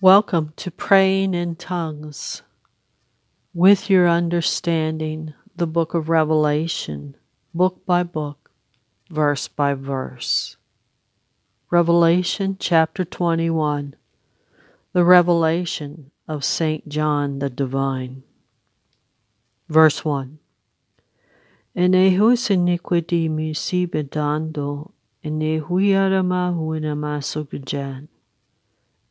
Welcome to Praying in Tongues. With your understanding, the book of Revelation, book by book, verse by verse. Revelation chapter 21 The Revelation of St. John the Divine. Verse 1 En ehus iniquity musibedando, en ehuiarama huinama sugajan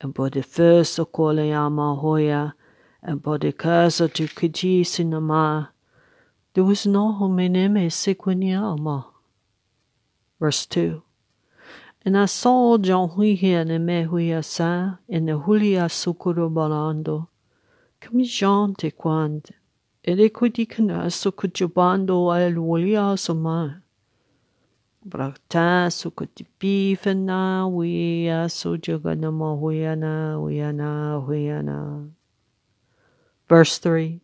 and både first okole ama hoya, and både casa to kiji sinama. There was no homeneme sequiniama. Verse 2. And I saw John Huihia ne me huia sa, in the hulia sukuro balando. Kami Jean te quand, ed equidi cana sukujubando al wulia soma. Brakta sukutipi fena wia sujagana mahuyana huyana huyana. Verse 3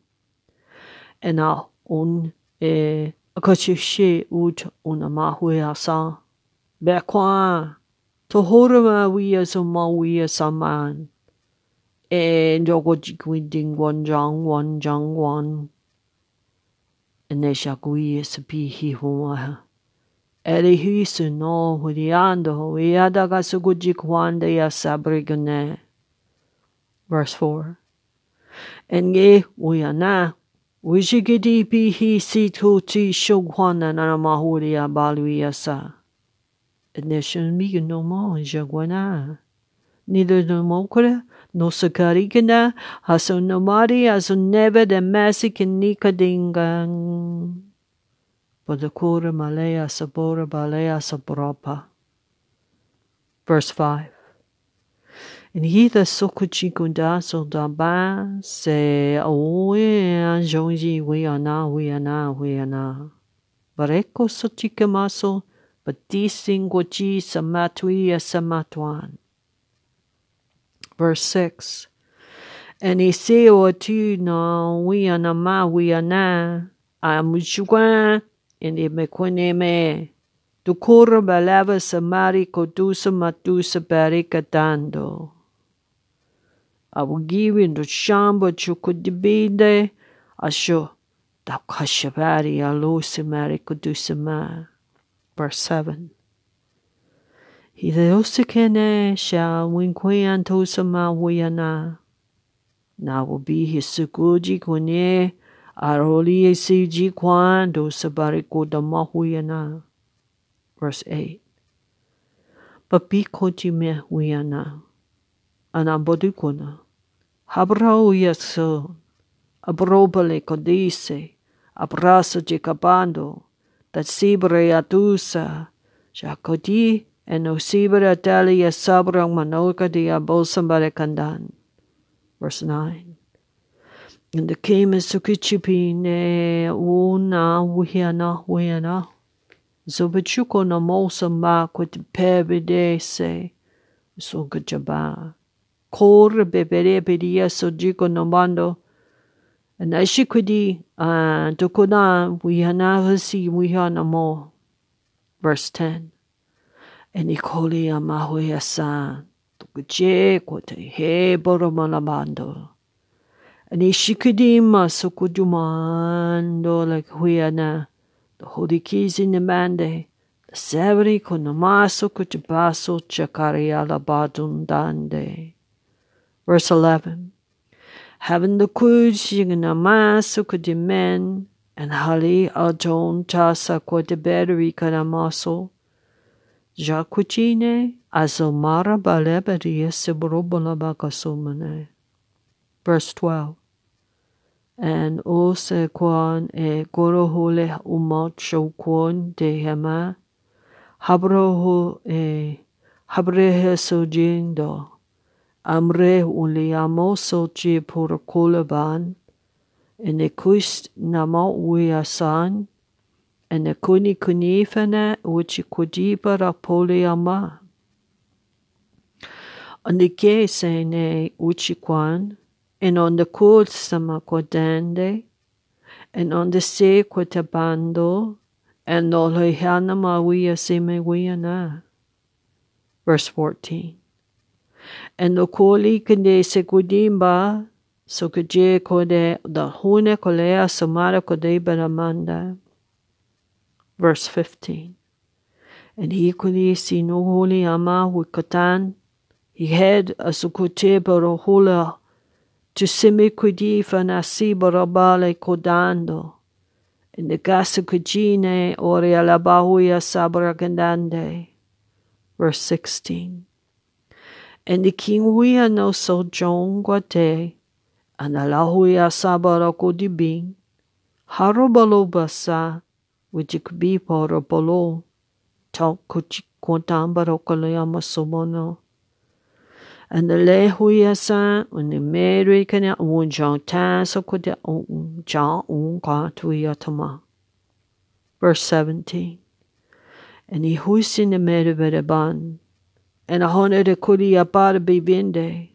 And a un e akachishe ut una mahuya sa. Bekwa tohorama wia sama wia saman. E jogo jikwinding wan jang wan. And they shall. Elihisu no kwanda ya sabrigane. Verse 4. And ye uyana wishigidi pihi si tuti shugwana na mahuri ya balu yasa. And there shall be no more jagwana. Neither no mokura, no sakarikana, haso no mari, haso never the masikin nikadingang. Bodakura Malaya Sabora Balea Sabropa. Verse 5. And he the Sokuchikunda Sodaba se Oe Jonji we are now, we are now, we are now. Bareko Sochikamaso, Batisingwaji Samatui Samatuan. Verse 6. And he say, O tu no, we are ma, we are na. Amuchuan indi mekwineme. Dukura balava samari kodusa matusa barikatando. I will give you the shamba chukudibide asho dakashabari alusi mari kodusama. Verse 7. He the osikene shall winkwian tosama huyana. Now will be his sukuji kwenye Aroli siji quando sabarico da mahuyana. Verse 8. Papi ti me huyana. Anambodukuna. Habrao yaso. Abrobale codice. Abraso jicabando. Dat sibre atusa. Jacodi and no sibre atalia sabrang manoka abolsambare. Verse 9. And the came as sukichipine una wiana wiana. Zobachuko no mosa ma kwit pebede se. So gajaba. Kor bebere pedia so jiko no mando. And ashikwidi uh dokona wihana hasi wihana mo. Verse 10. And ikoli amahuya san. Tukuche kote he boromalabando. Anishikidima sukujumando like huyana. The holy keys in the mande. The severi konamaso kuchibaso chakariala badundande. Verse 11. Having the kujinamaso kudimen and hali ajon tasa kodeberi kanamaso. Jakuchine azomara baleberia sibrobola bakasumane. Verse 12 and o se kwan e gorohole umot de hema habroho e habrehe sojindo amre uliamo sochi por kolaban en e kust namo uyasan en e kuni kunifana uchi kujibara poliama Anike se ne uchi kwan and on the court samakodande, and on the sea quatabando, and all hana mawia seme na. Verse 14. And the koli kende se kudimba so kaje kode the hune kolea samara kode baramanda. Verse 15. And he kuli no huli ama wikatan. He had a sukute barohula to simi kudi fanasi barabale kodando. And the gasa kujine ori alabahuya sabragandande. Verse 16. And the king huia no so John guate analahuia sabara kodibing, harobalo basa, wujikbi porobolo, talk kuchikontambaro kolayama somono. And the le huia uh, when the Mary kana un John tan so kudia un John un ka tama. Verse 17. And he huisin the Mary and a hone de kuria para bivinde.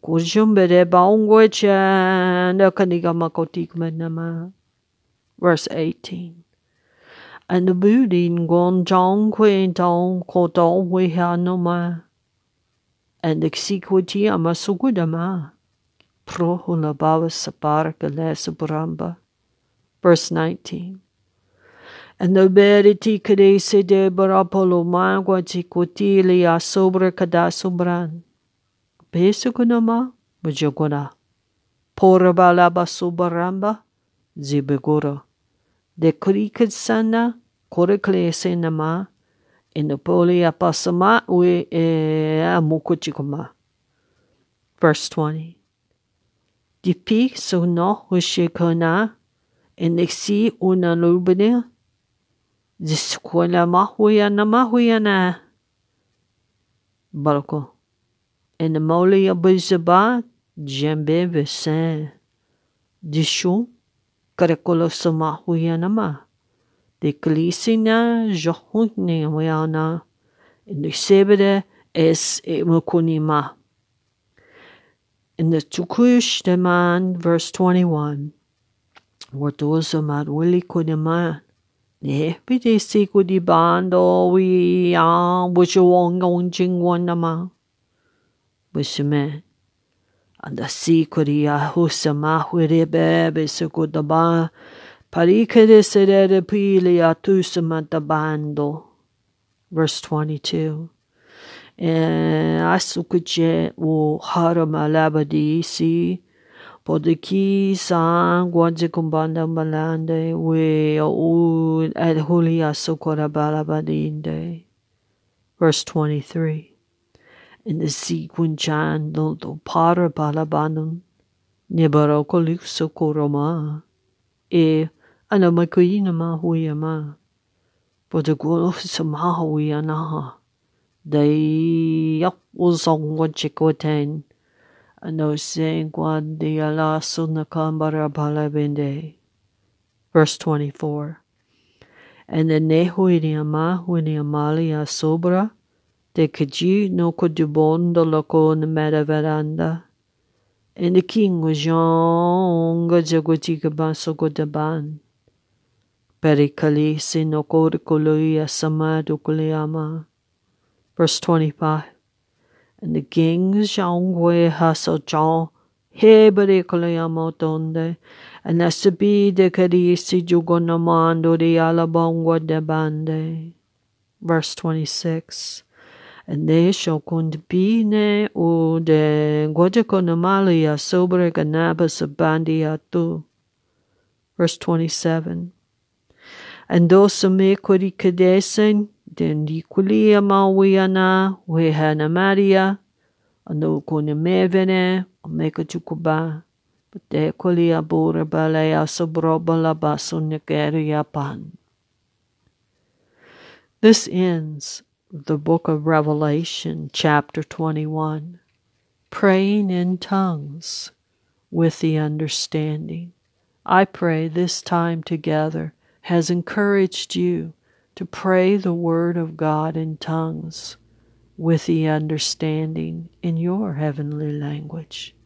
Kujumbere baungwecha na kaniga makotik manama. Verse 18. And the building gone jong queen tong ko tong we ha no ma. And sikwiti amasugudama. Pro hula bawa buramba. Verse 19. And the beriti kadese de barapolo mangwa tikutili a sobre kadasubran. Pesukunama, Mujaguna. Porabalaba subaramba, zibegura. De kurikadsana, koreklese nama, in the poli apasama we e amukuchikuma. Verse 20. Dipi suno hushikona, si una lubine, ziskwala mahuya na mahuya na. Barko. En de molen abuzaba jembe vesen. Dishu karakolo sama huyanama. De klisina johunne huyana. In de sebede es emukunima. In the Tukush Deman, verse 21, Wartosa mat willi kudiman. Ne pide si kudibando wi yang wushawong gong jing one nama. Wishime. Anda si kuria husama huirebe besukudaba. Parikere serere pili atusama bando. Verse 22. And asukuche wo harama labadi si. Podiki san guanze kumbanda malande we o ad hulia sukora balabadinde. Verse 23 in the sequenchan do do para balabanum nebaro kolik sokoroma e ana makuina ma huia ma po de gulo sama huia na dai yak uzong wa chikoten ano sen guan de ala sunna kambara balabende verse 24 and the nehuini ama huini amalia sobra. De kaji no kudubondo loko na mera veranda. And the king was young, jagutika baso godaban. Perikali sino korikuluya samadu kuliyama. Verse 25. And the king was young, we haso john, he berikulayama tonde. And nasabi de karisi jugonamando de alabongwa de bande. Verse 26 ne shokundbine u de guajaconamalia sobre ganaba sabandiatu. Verse 27. And dosame kurikadesen den dikulia mawiana wehana maria ando kone mevene omeka chukuba te kulia bura balea sobroba la baso pan. This ends the book of Revelation, chapter 21, praying in tongues with the understanding. I pray this time together has encouraged you to pray the word of God in tongues with the understanding in your heavenly language.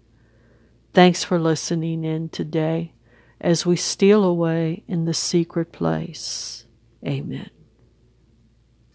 Thanks for listening in today as we steal away in the secret place. Amen.